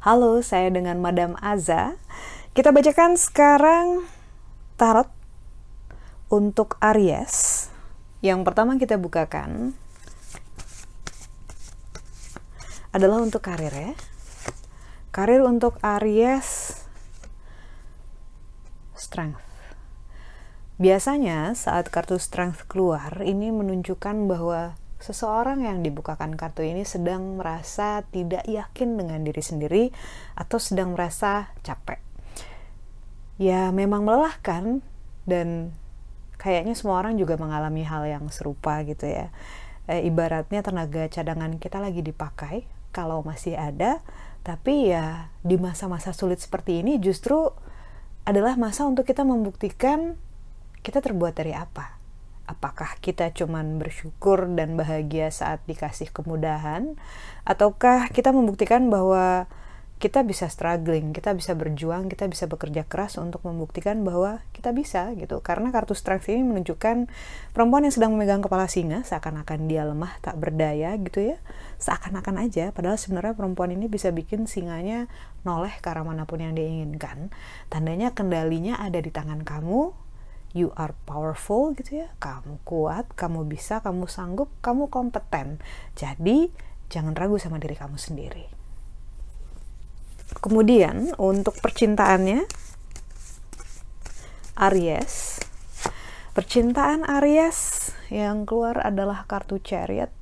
Halo, saya dengan Madam Aza. Kita bacakan sekarang tarot untuk Aries. Yang pertama kita bukakan adalah untuk karir ya. Karir untuk Aries strength. Biasanya saat kartu strength keluar, ini menunjukkan bahwa seseorang yang dibukakan kartu ini sedang merasa tidak yakin dengan diri sendiri atau sedang merasa capek. Ya, memang melelahkan dan kayaknya semua orang juga mengalami hal yang serupa gitu ya. E, ibaratnya tenaga cadangan kita lagi dipakai kalau masih ada, tapi ya di masa-masa sulit seperti ini justru adalah masa untuk kita membuktikan kita terbuat dari apa apakah kita cuman bersyukur dan bahagia saat dikasih kemudahan ataukah kita membuktikan bahwa kita bisa struggling, kita bisa berjuang, kita bisa bekerja keras untuk membuktikan bahwa kita bisa gitu. Karena kartu strength ini menunjukkan perempuan yang sedang memegang kepala singa seakan-akan dia lemah, tak berdaya gitu ya. Seakan-akan aja, padahal sebenarnya perempuan ini bisa bikin singanya noleh ke arah mana pun yang dia inginkan. Tandanya kendalinya ada di tangan kamu, you are powerful gitu ya. Kamu kuat kamu bisa kamu sanggup kamu kompeten. Jadi jangan ragu sama diri kamu sendiri. Kemudian untuk percintaannya Aries. Percintaan Aries yang keluar adalah kartu chariot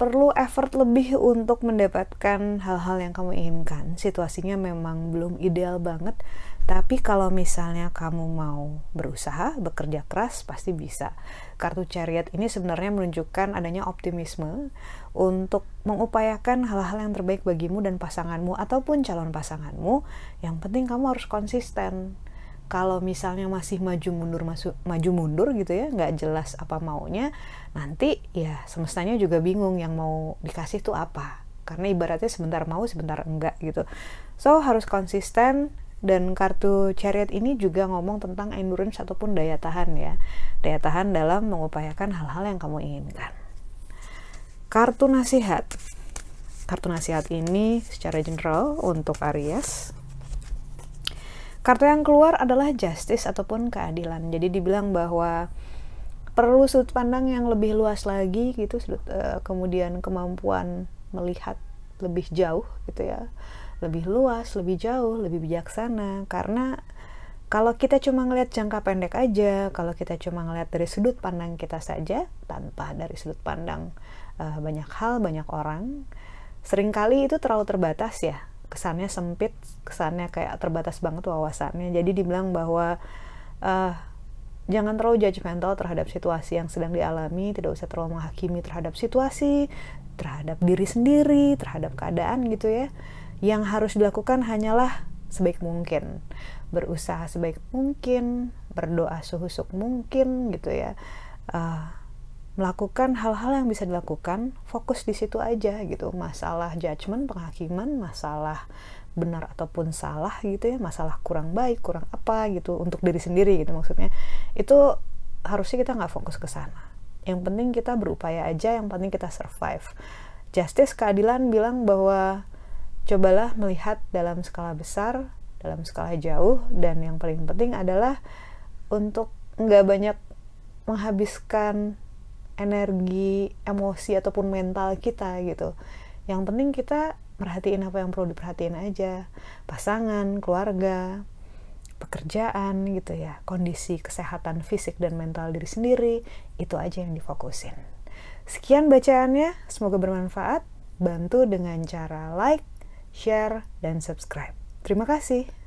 perlu effort lebih untuk mendapatkan hal-hal yang kamu inginkan. Situasinya memang belum ideal banget, tapi kalau misalnya kamu mau berusaha, bekerja keras, pasti bisa. Kartu chariot ini sebenarnya menunjukkan adanya optimisme untuk mengupayakan hal-hal yang terbaik bagimu dan pasanganmu ataupun calon pasanganmu. Yang penting kamu harus konsisten. Kalau misalnya masih maju mundur masuk maju mundur gitu ya, nggak jelas apa maunya, nanti ya semestanya juga bingung yang mau dikasih tuh apa. Karena ibaratnya sebentar mau, sebentar enggak gitu. So harus konsisten, dan kartu chariot ini juga ngomong tentang endurance ataupun daya tahan ya daya tahan dalam mengupayakan hal-hal yang kamu inginkan kartu nasihat kartu nasihat ini secara general untuk Aries kartu yang keluar adalah justice ataupun keadilan. Jadi dibilang bahwa perlu sudut pandang yang lebih luas lagi gitu sudut, uh, kemudian kemampuan melihat lebih jauh gitu ya. Lebih luas, lebih jauh, lebih bijaksana. Karena kalau kita cuma ngelihat jangka pendek aja, kalau kita cuma ngelihat dari sudut pandang kita saja tanpa dari sudut pandang uh, banyak hal, banyak orang, sering kali itu terlalu terbatas ya. Kesannya sempit, kesannya kayak terbatas banget wawasannya. Jadi dibilang bahwa uh, jangan terlalu judgmental terhadap situasi yang sedang dialami, tidak usah terlalu menghakimi terhadap situasi, terhadap diri sendiri, terhadap keadaan gitu ya. Yang harus dilakukan hanyalah sebaik mungkin. Berusaha sebaik mungkin berdoa suhusuk mungkin gitu ya. Uh, melakukan hal-hal yang bisa dilakukan fokus di situ aja gitu. Masalah judgement penghakiman masalah benar ataupun salah gitu ya masalah kurang baik kurang apa gitu untuk diri sendiri gitu maksudnya. Itu harusnya kita nggak fokus ke sana. Yang penting kita berupaya aja yang penting kita survive. Justice keadilan bilang bahwa cobalah melihat dalam skala besar, dalam skala jauh, dan yang paling penting adalah untuk nggak banyak menghabiskan energi, emosi ataupun mental kita gitu. Yang penting kita perhatiin apa yang perlu diperhatiin aja, pasangan, keluarga, pekerjaan gitu ya, kondisi kesehatan fisik dan mental diri sendiri, itu aja yang difokusin. Sekian bacaannya, semoga bermanfaat. Bantu dengan cara like, share, dan subscribe. Terima kasih.